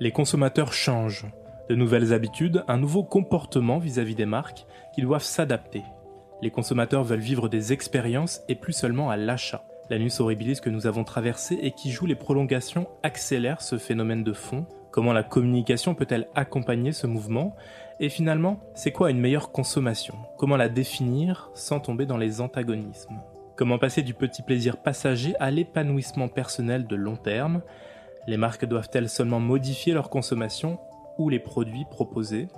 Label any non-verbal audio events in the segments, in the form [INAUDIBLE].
Les consommateurs changent. De nouvelles habitudes, un nouveau comportement vis-à-vis des marques qui doivent s'adapter. Les consommateurs veulent vivre des expériences et plus seulement à l'achat. L'anus horribilis que nous avons traversé et qui joue les prolongations accélère ce phénomène de fond. Comment la communication peut-elle accompagner ce mouvement? Et finalement, c'est quoi une meilleure consommation? Comment la définir sans tomber dans les antagonismes? Comment passer du petit plaisir passager à l'épanouissement personnel de long terme? Les marques doivent-elles seulement modifier leur consommation ou les produits proposés?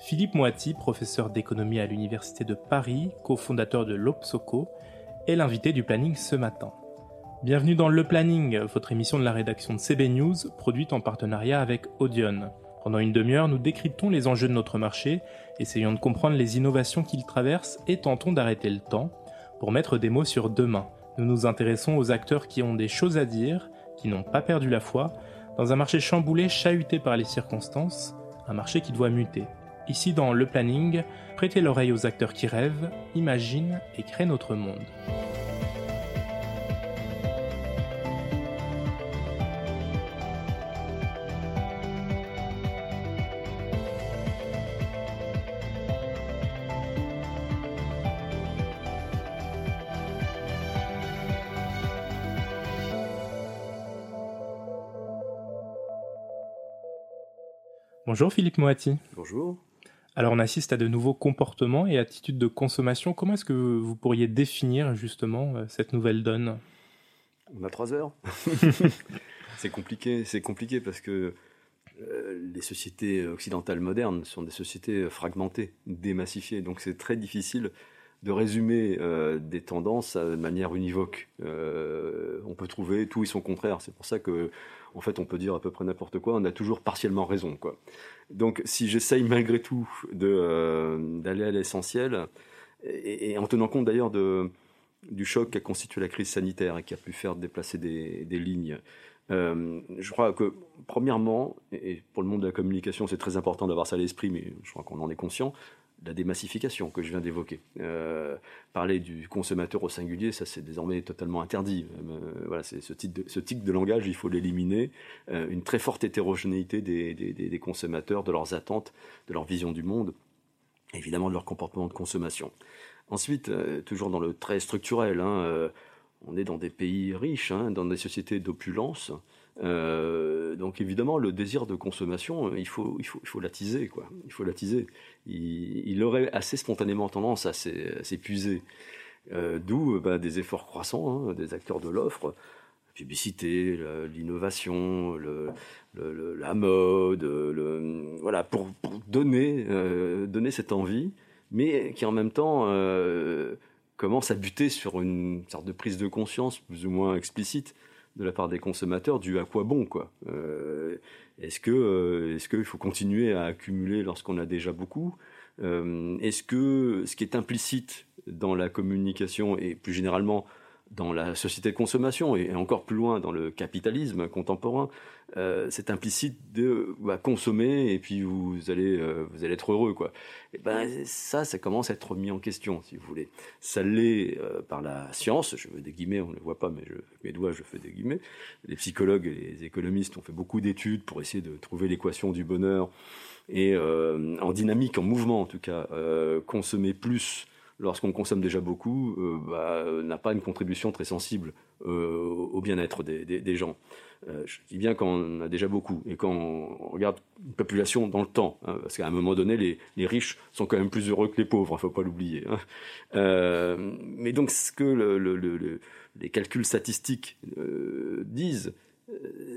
Philippe Moati, professeur d'économie à l'Université de Paris, cofondateur de l'Opsoco, est l'invité du planning ce matin. Bienvenue dans Le Planning, votre émission de la rédaction de CB News, produite en partenariat avec Audion. Pendant une demi-heure, nous décryptons les enjeux de notre marché, essayons de comprendre les innovations qu'il traverse et tentons d'arrêter le temps pour mettre des mots sur demain. Nous nous intéressons aux acteurs qui ont des choses à dire, qui n'ont pas perdu la foi, dans un marché chamboulé, chahuté par les circonstances, un marché qui doit muter. Ici dans Le Planning, prêtez l'oreille aux acteurs qui rêvent, imaginent et créent notre monde. Bonjour Philippe Moati. Bonjour. Alors on assiste à de nouveaux comportements et attitudes de consommation. Comment est-ce que vous pourriez définir justement euh, cette nouvelle donne? On a trois heures. [LAUGHS] c'est compliqué, c'est compliqué parce que euh, les sociétés occidentales modernes sont des sociétés fragmentées, démassifiées. Donc c'est très difficile de résumer euh, des tendances de manière univoque. on peut trouver tout et son contraire. C'est pour ça que en fait, on peut dire à peu près n'importe quoi, on a toujours partiellement raison. Quoi. Donc, si j'essaye malgré tout euh, d'aller à l'essentiel, et, en tenant compte d'ailleurs du choc qu'a constitué la crise sanitaire et qui a pu faire déplacer des, lignes, euh, je crois que, premièrement, et pour le monde de la communication, c'est très important d'avoir ça à l'esprit, mais je crois qu'on en est conscient, la démassification que je viens d'évoquer. Euh, parler du consommateur au singulier, ça c'est désormais totalement interdit. Euh, voilà, ce type de, ce de langage, il faut l'éliminer. Euh, une très forte hétérogénéité des, consommateurs, de leurs attentes, de leur vision du monde, évidemment de leur comportement de consommation. Ensuite, toujours dans le très structurel, hein, on est dans des pays riches, hein, dans des sociétés d'opulence. Euh, donc évidemment, le désir de consommation, il faut, il faut, il faut l'attiser, quoi. Il faut l'attiser. Il, aurait assez spontanément tendance à s'épuiser. Euh, D'où bah, des efforts croissants hein, des acteurs de l'offre, la publicité, l'innovation, la mode, voilà, pour, donner, euh, donner cette envie, mais qui en même temps euh, commence à buter sur une sorte de prise de conscience plus ou moins explicite de la part des consommateurs du à quoi bon quoi. Euh, est-ce que euh, est-ce qu'il faut continuer à accumuler lorsqu'on a déjà beaucoup? Euh, Est-ce que ce qui est implicite dans la communication et plus généralement dans la société de consommation et encore plus loin dans le capitalisme contemporain, euh, c'est implicite de bah, consommer et puis vous allez euh, vous allez être heureux quoi. Et ben ça, ça commence à être mis en question si vous voulez. Ça l'est euh, par la science. Je veux des guillemets, on ne le voit pas, mais je, avec mes doigts je fais des guillemets. Les psychologues et les économistes ont fait beaucoup d'études pour essayer de trouver l'équation du bonheur et en dynamique, en mouvement en tout cas, consommer plus lorsqu'on consomme déjà beaucoup, euh, bah, n'a pas une contribution très sensible euh, au bien-être des, gens. Euh, je dis bien quand on a déjà beaucoup et quand on regarde une population dans le temps, hein, parce qu'à un moment donné, les, riches sont quand même plus heureux que les pauvres, il ne faut pas l'oublier. Hein. mais donc, ce que les calculs statistiques disent,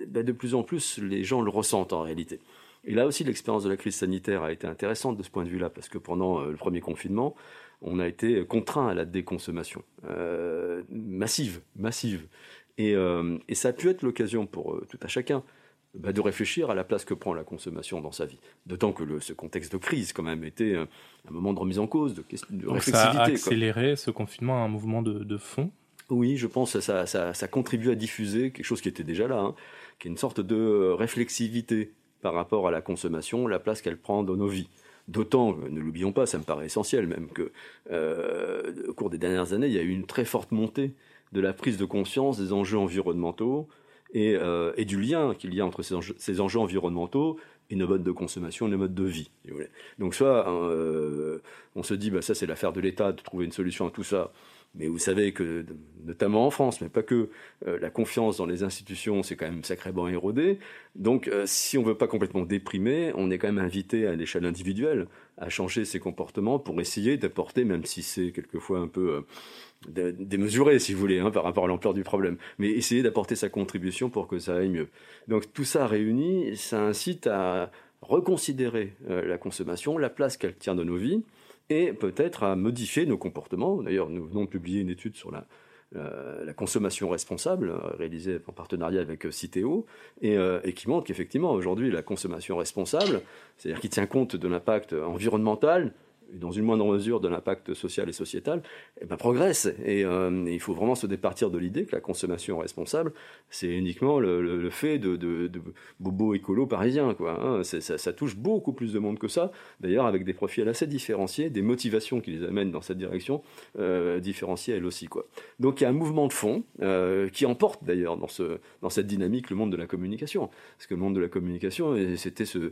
bah, de plus en plus, les gens le ressentent en réalité. Et là aussi, l'expérience de la crise sanitaire a été intéressante de ce point de vue-là, parce que pendant le premier confinement, on a été contraint à la déconsommation euh, massive, massive. Euh, et, ça a pu être l'occasion pour euh, tout à chacun bah, de réfléchir à la place que prend la consommation dans sa vie. D'autant que ce contexte de crise, quand même, était un, moment de remise en cause, de, de réflexivité. Ça a accéléré ce confinement à un mouvement de, fond Oui, je pense que ça, ça, contribue à diffuser quelque chose qui était déjà là, hein, qui est une sorte de réflexivité par rapport à la consommation, la place qu'elle prend dans nos vies. D'autant, ne l'oublions pas, ça me paraît essentiel même, que euh, au cours des dernières années, il y a eu une très forte montée de la prise de conscience des enjeux environnementaux et, et du lien qu'il y a entre ces enjeux, environnementaux et nos modes de consommation, nos modes de vie. Donc soit euh, on se dit, bah, ça c'est l'affaire de l'État de trouver une solution à tout ça, mais vous savez que, notamment en France, mais pas que, euh, la confiance dans les institutions, c'est quand même sacrément érodé. Donc, euh, si on veut pas complètement déprimer, on est quand même invité à l'échelle individuelle à changer ses comportements pour essayer d'apporter, même si c'est quelquefois un peu euh, démesuré, si vous voulez, hein, par rapport à l'ampleur du problème, mais essayer d'apporter sa contribution pour que ça aille mieux. Donc, tout ça réuni, ça incite à reconsidérer la consommation, la place qu'elle tient dans nos vies, et peut-être à modifier nos comportements. D'ailleurs, nous venons de publier une étude sur la, consommation responsable, euh, réalisée en partenariat avec euh, Citeo, et, euh, et qui montre qu'effectivement, aujourd'hui, la consommation responsable, c'est-à-dire qui tient compte de l'impact environnemental, dans une moindre mesure de l'impact social et sociétal, eh ben, progresse. Et, euh, il faut vraiment se départir de l'idée que la consommation responsable, c'est uniquement le, fait de, bobos écolos parisiens. Hein. ça, touche beaucoup plus de monde que ça, d'ailleurs avec des profils assez différenciés, des motivations qui les amènent dans cette direction euh, différenciées elles aussi. Donc il y a un mouvement de fond euh, qui emporte d'ailleurs dans cette dynamique le monde de la communication. Parce que le monde de la communication, c'était ce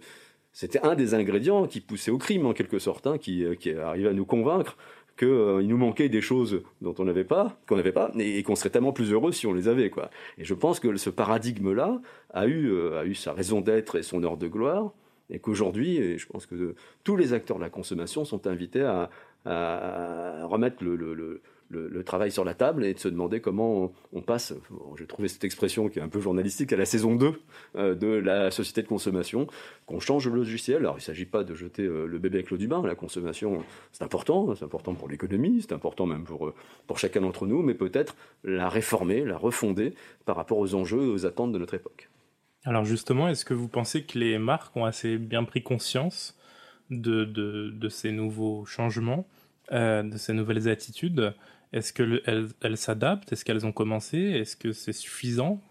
c'était un des ingrédients qui poussait au crime en quelque sorte, hein, qui, euh, qui arrivait à nous convaincre qu'il euh, nous manquait des choses dont on n'avait pas, qu'on n'avait pas, et, qu'on serait tellement plus heureux si on les avait. Et je pense que ce paradigme-là a eu, euh, a eu sa raison d'être et son heure de gloire, et qu'aujourd'hui, je pense que tous les acteurs de la consommation sont invités à, remettre le le, travail sur la table et de se demander comment on, passe, j'ai trouvé cette expression qui est un peu journalistique, à la saison 2 euh, de la société de consommation, qu'on change le logiciel. Alors il ne s'agit pas de jeter euh, le bébé avec l'eau du bain, la consommation c'est important, c'est important pour l'économie, c'est important même pour, euh, pour chacun d'entre nous, mais peut-être la réformer, la refonder par rapport aux enjeux et aux attentes de notre époque. Alors justement, est-ce que vous pensez que les marques ont assez bien pris conscience de, de, de ces nouveaux changements, de ces nouvelles attitudes? Est-ce qu'elles s'adaptent? Est-ce qu'elles ont commencé? Est-ce que c'est suffisant?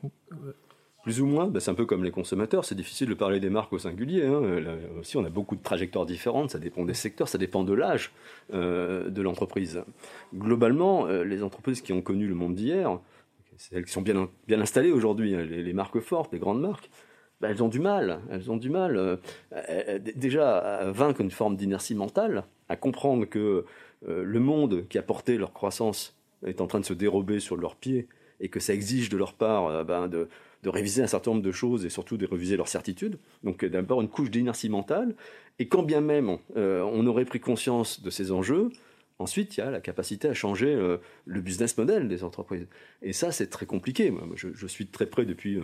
Plus ou moins, ben, c'est un peu comme les consommateurs, c'est difficile de parler des marques au singulier. Hein. Là aussi, on a beaucoup de trajectoires différentes, ça dépend des secteurs, ça dépend de l'âge euh, de l'entreprise. Globalement, euh, les entreprises qui ont connu le monde d'hier, celles qui sont bien, bien installées aujourd'hui, hein, les, marques fortes, les grandes marques, ben, elles ont du mal, elles ont du mal euh, déjà à vaincre une forme d'inertie mentale, à comprendre que euh, le monde qui a porté leur croissance est en train de se dérober sur leurs pieds et que ça exige de leur part euh, ben, de, réviser un certain nombre de choses et surtout de réviser leurs certitudes. Donc d'abord une couche d'inertie mentale. Et quand bien même euh, on aurait pris conscience de ces enjeux, ensuite il y a la capacité à changer le business model des entreprises. Et ça c'est très compliqué. je, je, suis très près depuis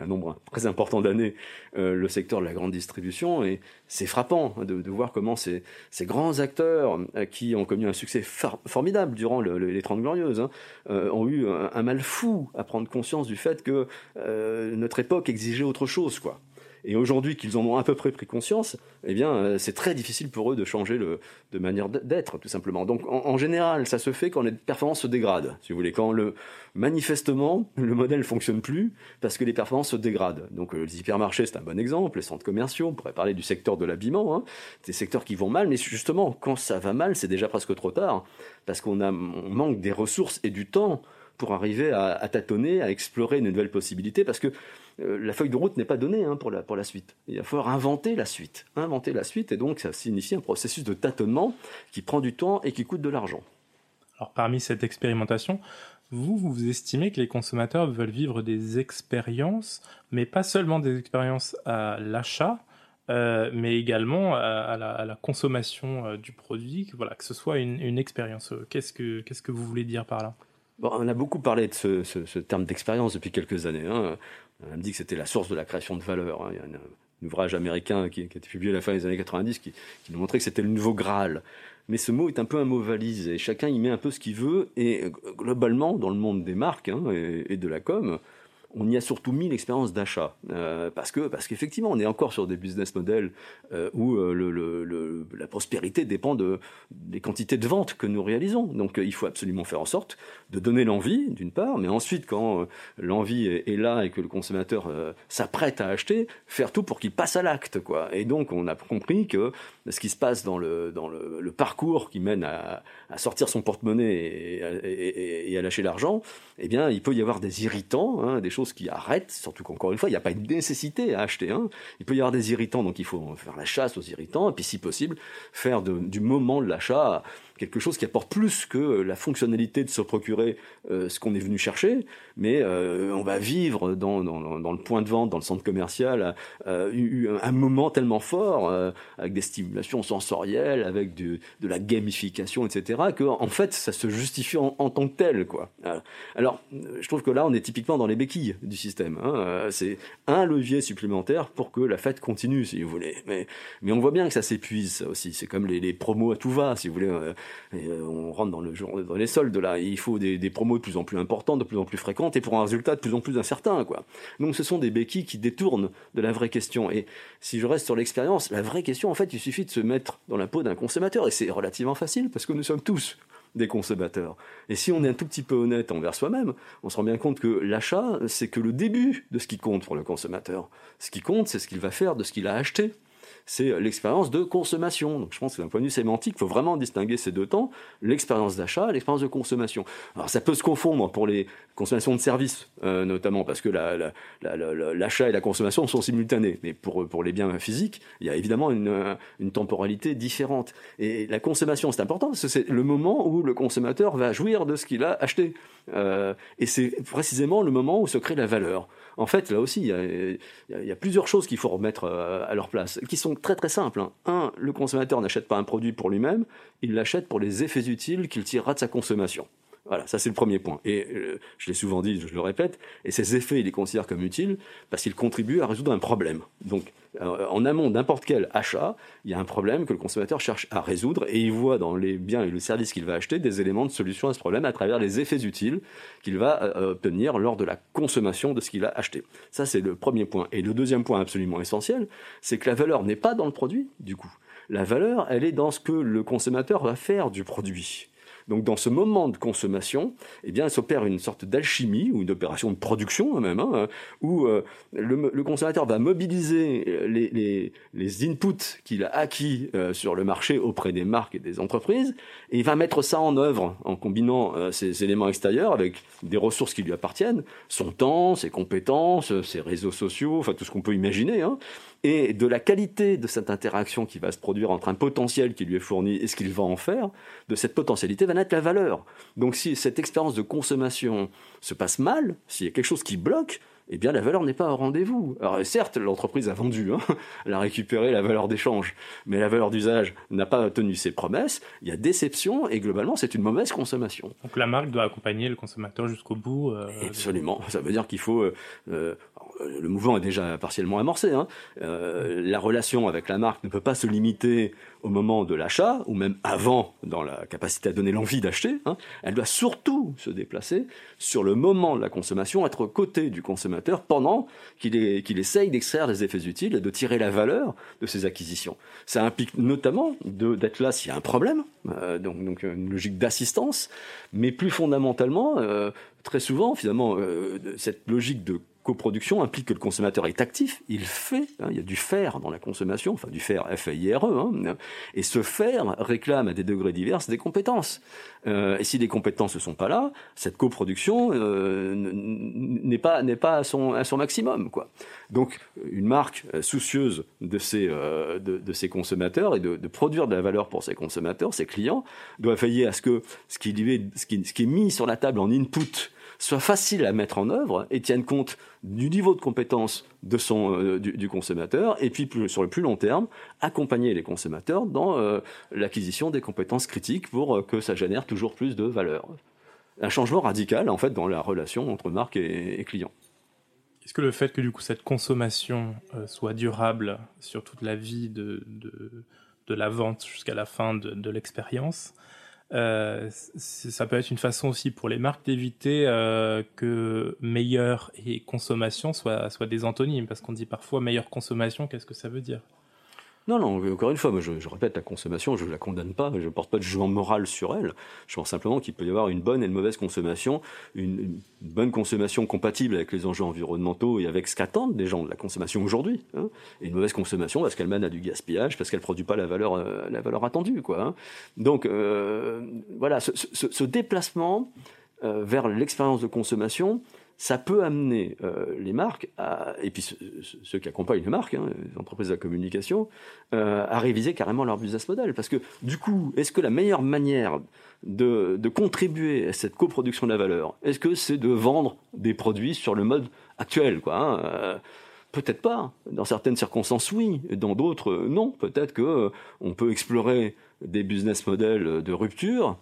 un nombre très important d'années euh, le secteur de la grande distribution et c'est frappant de, de, voir comment ces, ces grands acteurs euh, qui ont connu un succès formidable durant le, les Trente Glorieuses hein, euh, ont eu un, un, mal fou à prendre conscience du fait que euh, notre époque exigeait autre chose quoi et aujourd'hui qu'ils en ont à peu près pris conscience, eh bien, euh, c'est très difficile pour eux de changer le, de manière d'être, tout simplement. Donc, en, général, ça se fait quand les performances se dégradent, si vous voulez, quand le, manifestement, le modèle fonctionne plus parce que les performances se dégradent. Donc, euh, les hypermarchés, c'est un bon exemple, les centres commerciaux, on pourrait parler du secteur de l'habillement, hein, des secteurs qui vont mal, mais justement, quand ça va mal, c'est déjà presque trop tard, parce qu'on manque des ressources et du temps pour arriver à, à, tâtonner, à explorer une nouvelle possibilité, parce que euh, la feuille de route n'est pas donnée hein, pour, la, pour la suite. Il va falloir inventer la suite. Inventer la suite, et donc ça signifie un processus de tâtonnement qui prend du temps et qui coûte de l'argent. Alors parmi cette expérimentation, vous, vous estimez que les consommateurs veulent vivre des expériences, mais pas seulement des expériences à l'achat, euh, mais également à, la, à la, consommation euh, du produit, que, voilà, que ce soit une, une expérience. Qu'est-ce que, qu'est-ce que vous voulez dire par là? Bon, On a beaucoup parlé de ce, ce, ce terme d'expérience depuis quelques années. Hein. On me dit que c'était la source de la création de valeur. Hein. Il y a un, ouvrage américain qui, a été publié à la fin des années 90 qui, nous montrait que c'était le nouveau Graal. Mais ce mot est un peu un mot valise et chacun y met un peu ce qu'il veut. Et globalement, dans le monde des marques hein, et, de la com, on y a surtout mis l'expérience d'achat euh, parce que parce qu'effectivement on est encore sur des business models euh, où euh, la prospérité dépend de des quantités de ventes que nous réalisons. Donc il faut absolument faire en sorte de donner l'envie d'une part mais ensuite quand l'envie est, là et que le consommateur s'apprête à acheter faire tout pour qu'il passe à l'acte quoi. Et donc on a compris que ce qui se passe dans le dans le, parcours qui mène à, sortir son porte-monnaie et, à lâcher l'argent eh bien il peut y avoir des irritants hein, des choses qui arrête, surtout qu'encore une fois, il n'y a pas une nécessité à acheter. Hein. Il peut y avoir des irritants, donc il faut faire la chasse aux irritants, et puis si possible, faire du moment de l'achat quelque chose qui apporte plus que la fonctionnalité de se procurer euh, ce qu'on est venu chercher, mais euh, on va vivre dans, dans, le point de vente, dans le centre commercial, euh, un moment tellement fort, avec des stimulations sensorielles, avec du, de la gamification, etc., que en fait, ça se justifie en, tant que tel. Quoi. Alors, je trouve que là, on est typiquement dans les béquilles du système. Hein. C'est un levier supplémentaire pour que la fête continue, si vous voulez. Mais, mais on voit bien que ça s'épuise, ça aussi. C'est comme les, les, promos à tout va, si vous voulez. Euh, on rentre dans, le, dans les soldes là. Il faut des, promos de plus en plus importantes, de plus en plus fréquentes, et pour un résultat de plus en plus incertain. Quoi. Donc ce sont des béquilles qui détournent de la vraie question. Et si je reste sur l'expérience, la vraie question, en fait, il suffit de se mettre dans la peau d'un consommateur, et c'est relativement facile parce que nous sommes tous des consommateurs. Et si on est un tout petit peu honnête envers soi-même, on se rend bien compte que l'achat, c'est que le début de ce qui compte pour le consommateur. Ce qui compte, c'est ce qu'il va faire de ce qu'il a acheté c'est l'expérience de consommation. Donc je pense que d'un point de vue sémantique, il faut vraiment distinguer ces deux temps, l'expérience d'achat et l'expérience de consommation. Alors ça peut se confondre pour les consommations de services, euh, notamment, parce que l'achat et la consommation sont simultanés. Mais pour, pour les biens physiques, il y a évidemment une, temporalité différente. Et la consommation, c'est important, parce que c'est le moment où le consommateur va jouir de ce qu'il a acheté. Euh, et c'est précisément le moment où se crée la valeur. En fait, là aussi, il y a, plusieurs choses qu'il faut remettre euh, à leur place, qui sont très très simples. Hein. Un, le consommateur n'achète pas un produit pour lui-même, il l'achète pour les effets utiles qu'il tirera de sa consommation. Voilà, ça c'est le premier point. Et euh, je l'ai souvent dit, je le répète, et ces effets, il les considère comme utiles parce qu'ils contribuent à résoudre un problème. Donc, euh, en amont d'importe quel achat, il y a un problème que le consommateur cherche à résoudre et il voit dans les biens et le service qu'il va acheter des éléments de solution à ce problème à travers les effets utiles qu'il va euh, obtenir lors de la consommation de ce qu'il a acheté. Ça, c'est le premier point. Et le deuxième point absolument essentiel, c'est que la valeur n'est pas dans le produit, du coup. La valeur, elle est dans ce que le consommateur va faire du produit. Donc dans ce moment de consommation, eh bien, s'opère une sorte d'alchimie ou une opération de production même, hein, où euh, le, consommateur va mobiliser les, les, inputs qu'il a acquis euh, sur le marché auprès des marques et des entreprises, et il va mettre ça en œuvre en combinant euh, ces éléments extérieurs avec des ressources qui lui appartiennent, son temps, ses compétences, ses réseaux sociaux, enfin tout ce qu'on peut imaginer. Hein, et de la qualité de cette interaction qui va se produire entre un potentiel qui lui est fourni et ce qu'il va en faire, de cette potentialité va naître la valeur. Donc si cette expérience de consommation se passe mal, s'il y a quelque chose qui bloque, eh bien la valeur n'est pas au rendez-vous. Alors certes, l'entreprise a vendu, hein, [LAUGHS] elle a récupéré la valeur d'échange, mais la valeur d'usage n'a pas tenu ses promesses, il y a déception et globalement c'est une mauvaise consommation. Donc la marque doit accompagner le consommateur jusqu'au bout. Euh, Absolument, ça veut dire qu'il faut... Euh, euh, le mouvement est déjà partiellement amorcé. Hein. la relation avec la marque ne peut pas se limiter au moment de l'achat, ou même avant, dans la capacité à donner l'envie d'acheter, hein, elle doit surtout se déplacer sur le moment de la consommation, être côté du consommateur pendant qu'il essaye d'extraire les effets utiles et de tirer la valeur de ses acquisitions. Ça implique notamment d'être là s'il y a un problème, euh, donc, donc une logique d'assistance, mais plus fondamentalement, euh, très souvent, finalement, euh, cette logique de coproduction implique que le consommateur est actif, il fait, hein, il y a du faire dans la consommation, enfin du faire F-A-I-R-E, hein, et ce faire réclame à des degrés divers des compétences. Euh, et si les compétences ne sont pas là, cette coproduction euh, n'est pas à son maximum. Donc une marque euh, soucieuse de ses de, ses consommateurs et de, produire de la valeur pour ses consommateurs, ses clients, doit veiller à ce que ce qui est mis sur la table en input soit facile à mettre en œuvre et tienne compte du niveau de compétence de son, euh, du, consommateur, et puis sur le plus long terme, accompagner les consommateurs dans euh, l'acquisition des compétences critiques pour euh, que ça génère toujours plus de valeur. Un changement radical, en fait, dans la relation entre marque et, client. Est-ce que le fait que du coup cette consommation soit durable sur toute la vie de, de, la vente jusqu'à la fin de l'expérience, euh, ça peut être une façon aussi pour les marques d'éviter euh, que meilleur et consommation soient, soient des antonymes, parce qu'on dit parfois meilleure consommation, qu'est-ce que ça veut dire? Non, non, encore une fois, moi je, répète, la consommation, je ne la condamne pas, je ne porte pas de jugement moral sur elle. Je pense simplement qu'il peut y avoir une bonne et une mauvaise consommation, une, bonne consommation compatible avec les enjeux environnementaux et avec ce qu'attendent les gens de la consommation aujourd'hui, hein, et une mauvaise consommation parce qu'elle mène à du gaspillage, parce qu'elle ne produit pas la valeur, euh, la valeur attendue. Quoi, hein. Donc euh, voilà, ce, déplacement euh, vers l'expérience de consommation, ça peut amener euh, les marques, et puis ceux, qui accompagnent les marques, hein, les entreprises de la communication, euh, à réviser carrément leur business model. Parce que du coup, est-ce que la meilleure manière de, contribuer à cette coproduction de la valeur, est-ce que c'est de vendre des produits sur le mode actuel quoi, hein, euh, Peut-être pas. Dans certaines circonstances, oui. Dans d'autres, non. Peut-être que on peut explorer des business models de rupture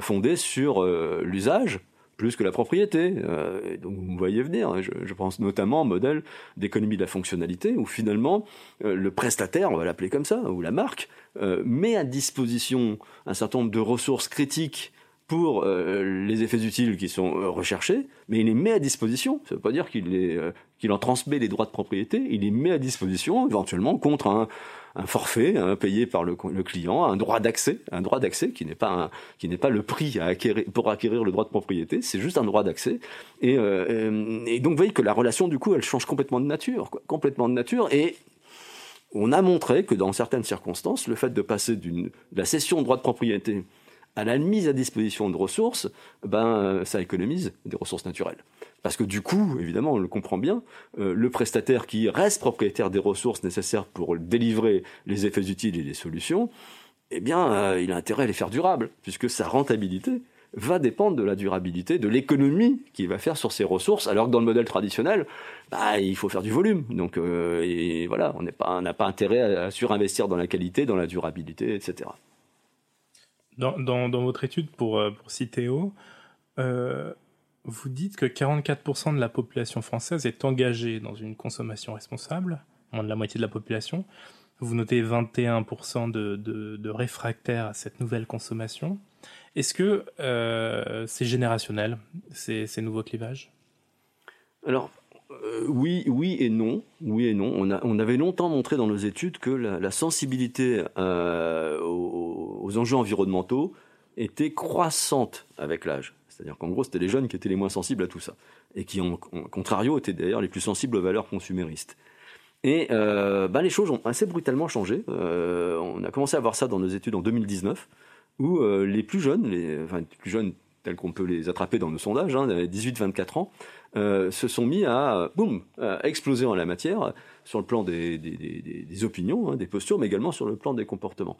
fondés sur l'usage plus que la propriété. Euh, donc vous me voyez venir. Hein. Je, pense notamment au modèle d'économie de la fonctionnalité, où finalement euh, le prestataire, on va l'appeler comme ça, ou la marque, euh, met à disposition un certain nombre de ressources critiques pour les effets utiles qui sont recherchés, mais il les met à disposition. Ça ne veut pas dire qu'il qu'il en transmet les droits de propriété, il les met à disposition éventuellement contre un, un forfait hein, payé par le, client, un droit d'accès, un droit d'accès qui n'est pas qui n'est pas le prix pour acquérir le droit de propriété, c'est juste un droit d'accès. Et, euh, et, donc vous voyez que la relation du coup elle change complètement de nature, complètement de nature et on a montré que dans certaines circonstances, le fait de passer d'une la cession de droit de propriété à la mise à disposition de ressources, ben ça économise des ressources naturelles. Parce que du coup, évidemment, on le comprend bien, euh, le prestataire qui reste propriétaire des ressources nécessaires pour délivrer les effets utiles et les solutions, eh bien, euh, il a intérêt à les faire durables, puisque sa rentabilité va dépendre de la durabilité, de l'économie qu'il va faire sur ces ressources, alors que dans le modèle traditionnel, bah, il faut faire du volume. Donc, euh, on n'a pas, intérêt à, surinvestir dans la qualité, dans la durabilité, etc. Dans, votre étude pour, pour Citeo, vous dites que 44% de la population française est engagée dans une consommation responsable, moins de la moitié de la population. Vous notez 21% de, de, réfractaires à cette nouvelle consommation. Est-ce que euh, c'est générationnel, ces, ces, nouveaux clivages? Euh, oui, oui et non. Oui et non. On, avait longtemps montré dans nos études que la, sensibilité euh, aux, enjeux environnementaux était croissante avec l'âge. C'est-à-dire qu'en gros, c'était les jeunes qui étaient les moins sensibles à tout ça. Et qui, en, contrario, étaient d'ailleurs les plus sensibles aux valeurs consuméristes. Et euh, bah, les choses ont assez brutalement changé. Euh, on a commencé à voir ça dans nos études en 2019, où les plus jeunes, les, enfin, les plus jeunes tels qu'on peut les attraper dans nos sondages, hein, 18-24 ans, se sont mis à, boum, exploser en la matière sur le plan des, des, opinions, hein, des postures, mais également sur le plan des comportements.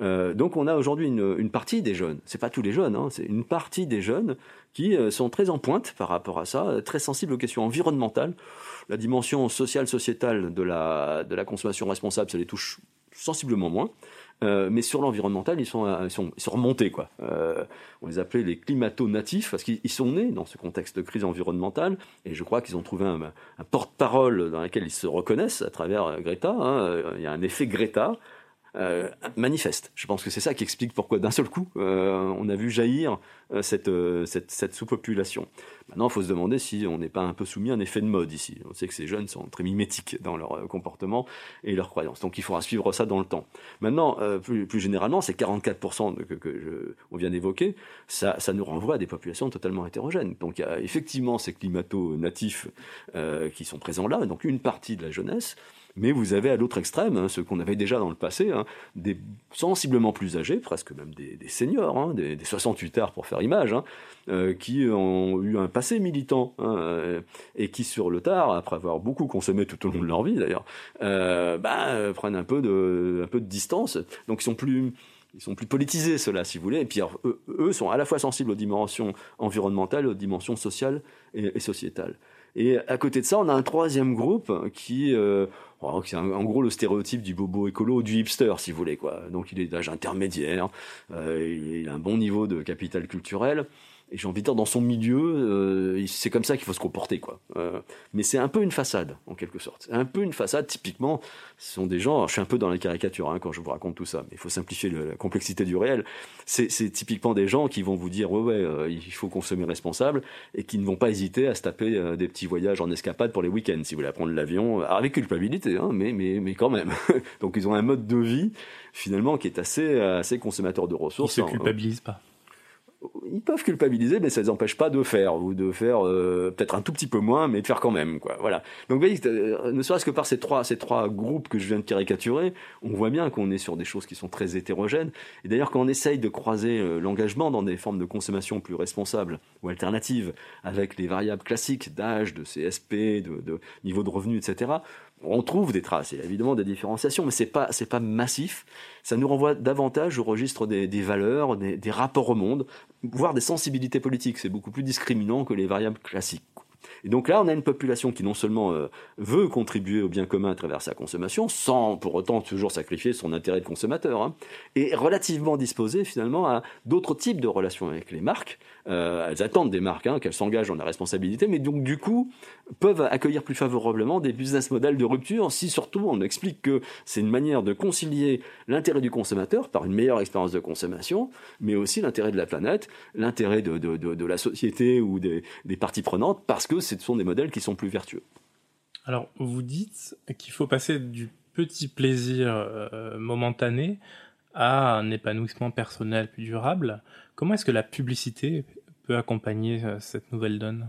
Euh, donc on a aujourd'hui une, une, partie des jeunes, c'est pas tous les jeunes, hein, c'est une partie des jeunes qui euh, sont très en pointe par rapport à ça, très sensibles aux questions environnementales. La dimension sociale, sociétale de la, de la consommation responsable, ça les touche sensiblement moins. Euh, mais sur l'environnemental, ils sont, ils sont, ils sont remontés. Quoi. Euh, on les appelait les climato-natifs parce qu'ils sont nés dans ce contexte de crise environnementale et je crois qu'ils ont trouvé un, un porte-parole dans lequel ils se reconnaissent à travers Greta. Hein. Il y a un effet Greta euh, manifeste. Je pense que c'est ça qui explique pourquoi d'un seul coup euh, on a vu jaillir euh, cette, cette, cette sous-population. Maintenant, il faut se demander si on n'est pas un peu soumis à un effet de mode ici. On sait que ces jeunes sont très mimétiques dans leur comportement et leurs croyances. Donc il faudra suivre ça dans le temps. Maintenant, plus, plus, généralement, ces 44% que, que je, on vient d'évoquer, ça, ça nous renvoie à des populations totalement hétérogènes. Donc il y a effectivement ces climato-natifs qui sont présents là, donc une partie de la jeunesse, mais vous avez à l'autre extrême, hein, ce qu'on avait déjà dans le passé, hein, des sensiblement plus âgés, presque même des, seniors, hein, des, 68 heures pour faire image, euh, qui ont eu un passé militant euh, et qui sur le tard, après avoir beaucoup consommé tout au long de leur vie d'ailleurs, euh, bah, prennent un peu de, distance. Donc ils sont plus politisés, ceux-là, si vous voulez. Et puis, eux, sont à la fois sensibles aux dimensions environnementales, aux dimensions sociales et sociétales. Et à côté de ça, on a un troisième groupe qui, euh, c'est en gros le stéréotype du bobo écolo, du hipster, si vous voulez. Quoi. Donc il est d'âge intermédiaire, euh, il a un bon niveau de capital culturel, et j'ai envie de dire dans son milieu, euh, c'est comme ça qu'il faut se comporter, quoi. Euh, mais c'est un peu une façade, en quelque sorte. Un peu une façade. Typiquement, ce sont des gens. je suis un peu dans la caricature hein, quand je vous raconte tout ça, mais il faut simplifier la complexité du réel. C'est typiquement des gens qui vont vous dire ouais ouais, euh, il faut consommer responsable et qui ne vont pas hésiter à se taper euh, des petits voyages en escapade pour les week-ends, si vous voulez prendre l'avion, avec culpabilité, hein, mais mais mais quand même. [LAUGHS] Donc ils ont un mode de vie finalement qui est assez assez consommateur de ressources. Ils se culpabilisent pas ils peuvent culpabiliser, mais ça ne les empêche pas de faire, ou de faire euh, peut-être un tout petit peu moins, mais de faire quand même. Quoi. Voilà. Donc vous voyez, euh, ne serait-ce que par ces trois, ces trois groupes que je viens de caricaturer, on voit bien qu'on est sur des choses qui sont très hétérogènes. Et d'ailleurs, quand on essaye de croiser euh, l'engagement dans des formes de consommation plus responsables ou alternatives, avec les variables classiques d'âge, de CSP, de, de niveau de revenu, etc., on trouve des traces, y a évidemment des différenciations, mais c'est pas c'est pas massif. Ça nous renvoie davantage au registre des, valeurs, des, rapports au monde, voire des sensibilités politiques. C'est beaucoup plus discriminant que les variables classiques. Et donc là, on a une population qui non seulement euh, veut contribuer au bien commun à travers sa consommation, sans pour autant toujours sacrifier son intérêt de consommateur, hein, et relativement disposée finalement à d'autres types de relations avec les marques. Euh, elles attendent des marques hein, qu'elles s'engagent dans la responsabilité, mais donc du coup peuvent accueillir plus favorablement des business models de rupture si surtout on explique que c'est une manière de concilier l'intérêt du consommateur par une meilleure expérience de consommation, mais aussi l'intérêt de la planète, l'intérêt de, de, de, la société ou des, des parties prenantes, parce que ce sont des modèles qui sont plus vertueux. Alors, vous dites qu'il faut passer du petit plaisir euh, momentané à un épanouissement personnel plus durable. Comment est-ce que la publicité peut accompagner euh, cette nouvelle donne?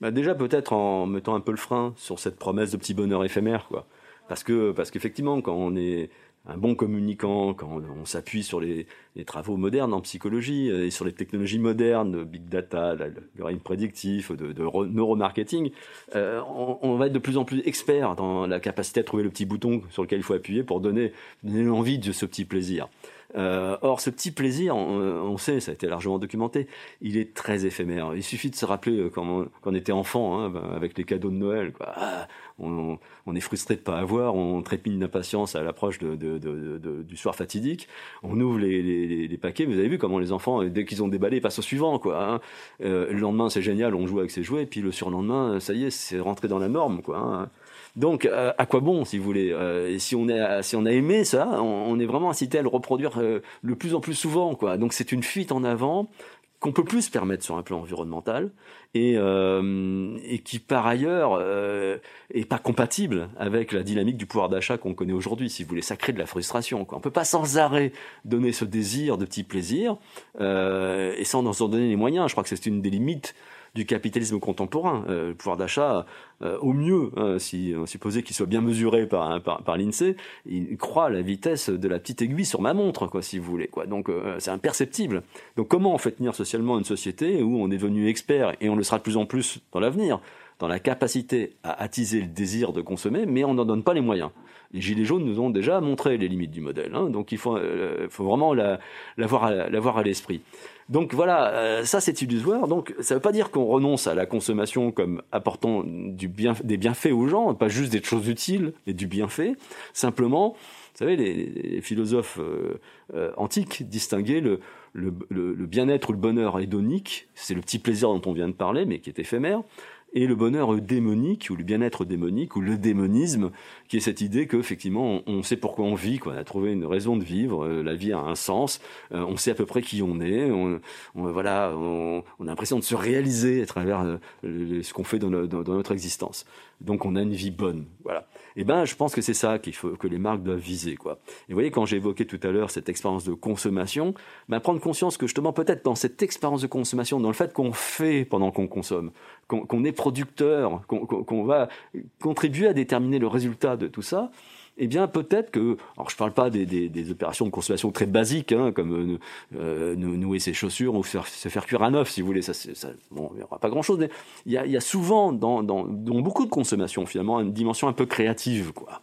Bah Déjà, peut-être en mettant un peu le frein sur cette promesse de petit bonheur éphémère. Quoi. Parce que parce qu'effectivement, quand on est un bon communicant, quand on, s'appuie sur les, travaux modernes en psychologie et sur les technologies modernes de big data, brain prédictif, de, neuromarketing, euh, on, va être de plus en plus expert dans la capacité à trouver le petit bouton sur lequel il faut appuyer pour donner, donner l'envie de ce petit plaisir. Euh, or, ce petit plaisir, on, sait, ça a été largement documenté, il est très éphémère. Il suffit de se rappeler euh, quand on, était enfant, hein, ben, avec les cadeaux de Noël. Quoi. Ah, on, est frustré de pas avoir, on trépigne d'impatience à l'approche du soir fatidique. On ouvre les, paquets, vous avez vu comment les enfants, dès qu'ils ont déballé, passent au suivant. Quoi, hein. euh, le lendemain, c'est génial, on joue avec ses jouets, et puis le surlendemain, ça y est, c'est rentré dans la norme. Quoi, hein. Donc, euh, à quoi bon, si vous voulez euh, Si on a, aimé ça, on, est vraiment incité à le reproduire euh, le plus en plus souvent, quoi. Donc, c'est une fuite en avant qu'on peut plus se permettre sur un plan environnemental et, et qui par ailleurs est pas compatible avec la dynamique du pouvoir d'achat qu'on connaît aujourd'hui. Si vous voulez, ça crée de la frustration. Quoi. On peut pas sans arrêt donner ce désir de petits plaisirs et sans en donner les moyens. Je crois que c'est une des limites du capitalisme contemporain. Euh, le pouvoir d'achat, euh, au mieux, hein, si on supposait qu'il soit bien mesuré par, par, l'INSEE, il croit la vitesse de la petite aiguille sur ma montre, quoi, si vous voulez. Quoi. Donc euh, c'est imperceptible. Donc comment on fait tenir socialement une société où on est devenu expert et on le sera de plus en plus dans l'avenir? Dans la capacité à attiser le désir de consommer, mais on n'en donne pas les moyens. Les Gilets jaunes nous ont déjà montré les limites du modèle, hein, donc il faut, faut vraiment l'avoir la, à l'esprit. Donc voilà, euh, ça c'est illusoire. Donc ça ne veut pas dire qu'on renonce à la consommation comme apportant du bien, des bienfaits aux gens, pas juste des choses utiles, mais du bienfait. Simplement, vous savez, les, philosophes euh, euh, antiques distinguaient le, le, le bien-être ou le bonheur hédonique, c'est le petit plaisir dont on vient de parler, mais qui est éphémère, et le bonheur démonique ou le bien-être démonique ou le démonisme, qui est cette idée qu'effectivement on, sait pourquoi on vit, qu'on a trouvé une raison de vivre, euh, la vie a un sens, euh, on sait à peu près qui on est, on, voilà, on, a l'impression de se réaliser à travers euh, ce qu'on fait dans, dans, notre existence. Donc on a une vie bonne, voilà. Eh ben je pense que c'est ça qu'il faut que les marques doivent viser, quoi. Et vous voyez quand j'ai évoqué tout à l'heure cette expérience de consommation, ben prendre conscience que justement peut-être dans cette expérience de consommation, dans le fait qu'on fait pendant qu'on consomme, qu'on est producteur, qu'on va contribuer à déterminer le résultat de tout ça, eh bien peut-être que, alors je parle pas des, opérations de consommation très basiques, hein, comme euh, euh, nouer ses chaussures ou se faire cuire un œuf, si vous voulez, ça, bon, il n'y aura pas grand-chose, mais il y a, souvent dans, dans, dans, beaucoup de consommation finalement une dimension un peu créative, quoi.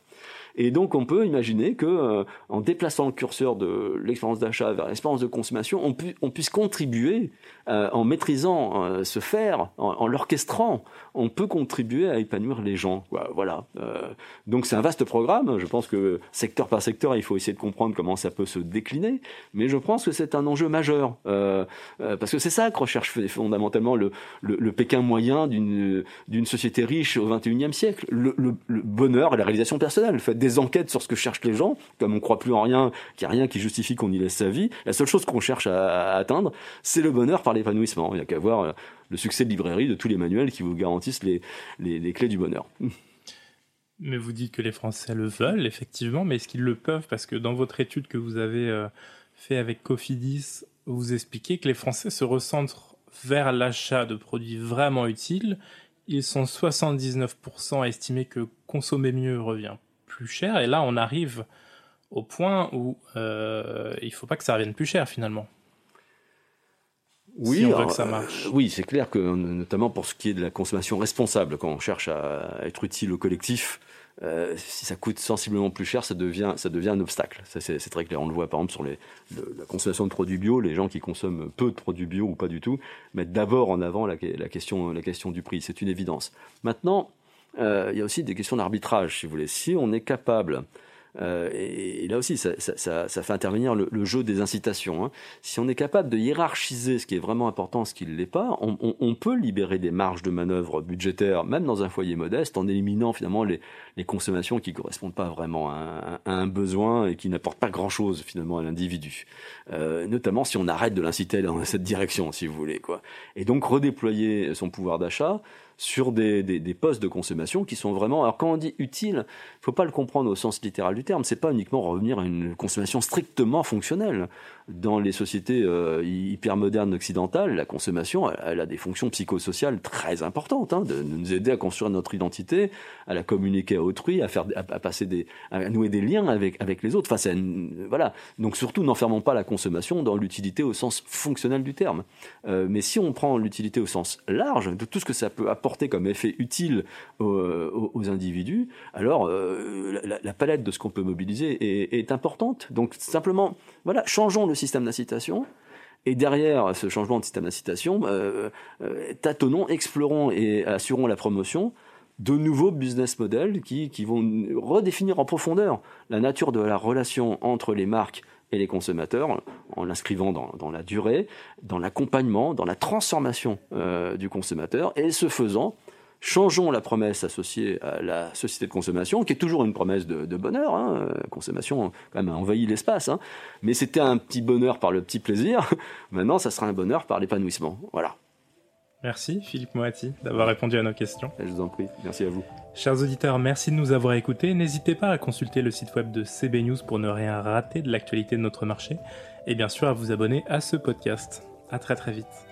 Et donc on peut imaginer que euh, en déplaçant le curseur de l'expérience d'achat vers l'expérience de consommation, on, pu, on puisse contribuer, euh, en maîtrisant euh, ce faire, en, l'orchestrant, on peut contribuer à épanouir les gens. Voilà. donc c'est un vaste programme. Je pense que secteur par secteur, il faut essayer de comprendre comment ça peut se décliner. Mais je pense que c'est un enjeu majeur parce que c'est ça que recherche fondamentalement le, le, Pékin moyen d'une société riche au XXIe siècle. Le, le, bonheur et la réalisation personnelle. Le des enquêtes sur ce que cherchent les gens, comme on croit plus en rien, qu'il n'y a rien qui justifie qu'on y laisse sa vie, la seule chose qu'on cherche à, atteindre, c'est le bonheur par l'épanouissement. Il n'y a qu'à voir euh, le succès de librairie de tous les manuels qui vous garantissent les, les, clés du bonheur. [LAUGHS] Mais vous dites que les Français le veulent, effectivement, mais est-ce qu'ils le peuvent? Parce que dans votre étude que vous avez euh, fait avec Cofidis, vous expliquez que les Français se recentrent vers l'achat de produits vraiment utiles. Ils sont 79% à estimer que consommer mieux revient plus cher. Et là, on arrive au point où euh, il ne faut pas que ça revienne plus cher finalement. Oui, ça marche. oui, c'est clair que notamment pour ce qui est de la consommation responsable, quand on cherche à être utile au collectif, euh, si ça coûte sensiblement plus cher, ça devient, ça devient un obstacle. c'est très clair. On le voit par exemple sur les, la consommation de produits bio. Les gens qui consomment peu de produits bio ou pas du tout mettent d'abord en avant la, la, question, la question du prix. C'est une évidence. Maintenant, euh, il y a aussi des questions d'arbitrage, si vous voulez. Si on est capable euh, et, là aussi, ça, fait intervenir le, jeu des incitations. Hein. Si on est capable de hiérarchiser ce qui est vraiment important, ce qui ne l'est pas, on, peut libérer des marges de manœuvre budgétaires, même dans un foyer modeste, en éliminant finalement les, consommations qui correspondent pas vraiment à, un besoin et qui n'apportent pas grand-chose finalement à l'individu. Euh, notamment si on arrête de l'inciter dans cette direction, si vous voulez. quoi. Et donc redéployer son pouvoir d'achat sur des, des, postes de consommation qui sont vraiment. Alors quand on dit utile, il faut pas le comprendre au sens littéral du terme. C'est pas uniquement revenir à une consommation strictement fonctionnelle. Dans les sociétés euh, hyper modernes occidentales, la consommation, elle, a des fonctions psychosociales très importantes, hein, de, nous aider à construire notre identité, à la communiquer à autrui, à faire, à, passer des, à nouer des liens avec avec les autres. Enfin, voilà. Donc surtout, n'enfermons pas la consommation dans l'utilité au sens fonctionnel du terme. Euh, mais si on prend l'utilité au sens large de tout ce que ça peut apporter comme effet utile aux, individus, alors euh, la, palette de ce qu'on peut mobiliser est, importante. Donc simplement, voilà, changeons le système d'incitation. Et derrière ce changement de système d'incitation, euh, euh, tâtonnons, explorons et assurons la promotion de nouveaux business models qui, vont redéfinir en profondeur la nature de la relation entre les marques et les consommateurs en l'inscrivant dans, la durée, dans l'accompagnement, dans la transformation euh, du consommateur et ce faisant, changeons la promesse associée à la société de consommation, qui est toujours une promesse de, bonheur. Hein. Consommation quand même a envahi l'espace, hein. mais c'était un petit bonheur par le petit plaisir. [LAUGHS] Maintenant, ça sera un bonheur par l'épanouissement. Voilà. Merci Philippe Moati d'avoir répondu à nos questions. Je vous en prie, merci à vous. Chers auditeurs, merci de nous avoir écoutés. N'hésitez pas à consulter le site web de CB News pour ne rien rater de l'actualité de notre marché et bien sûr à vous abonner à ce podcast. À très très vite.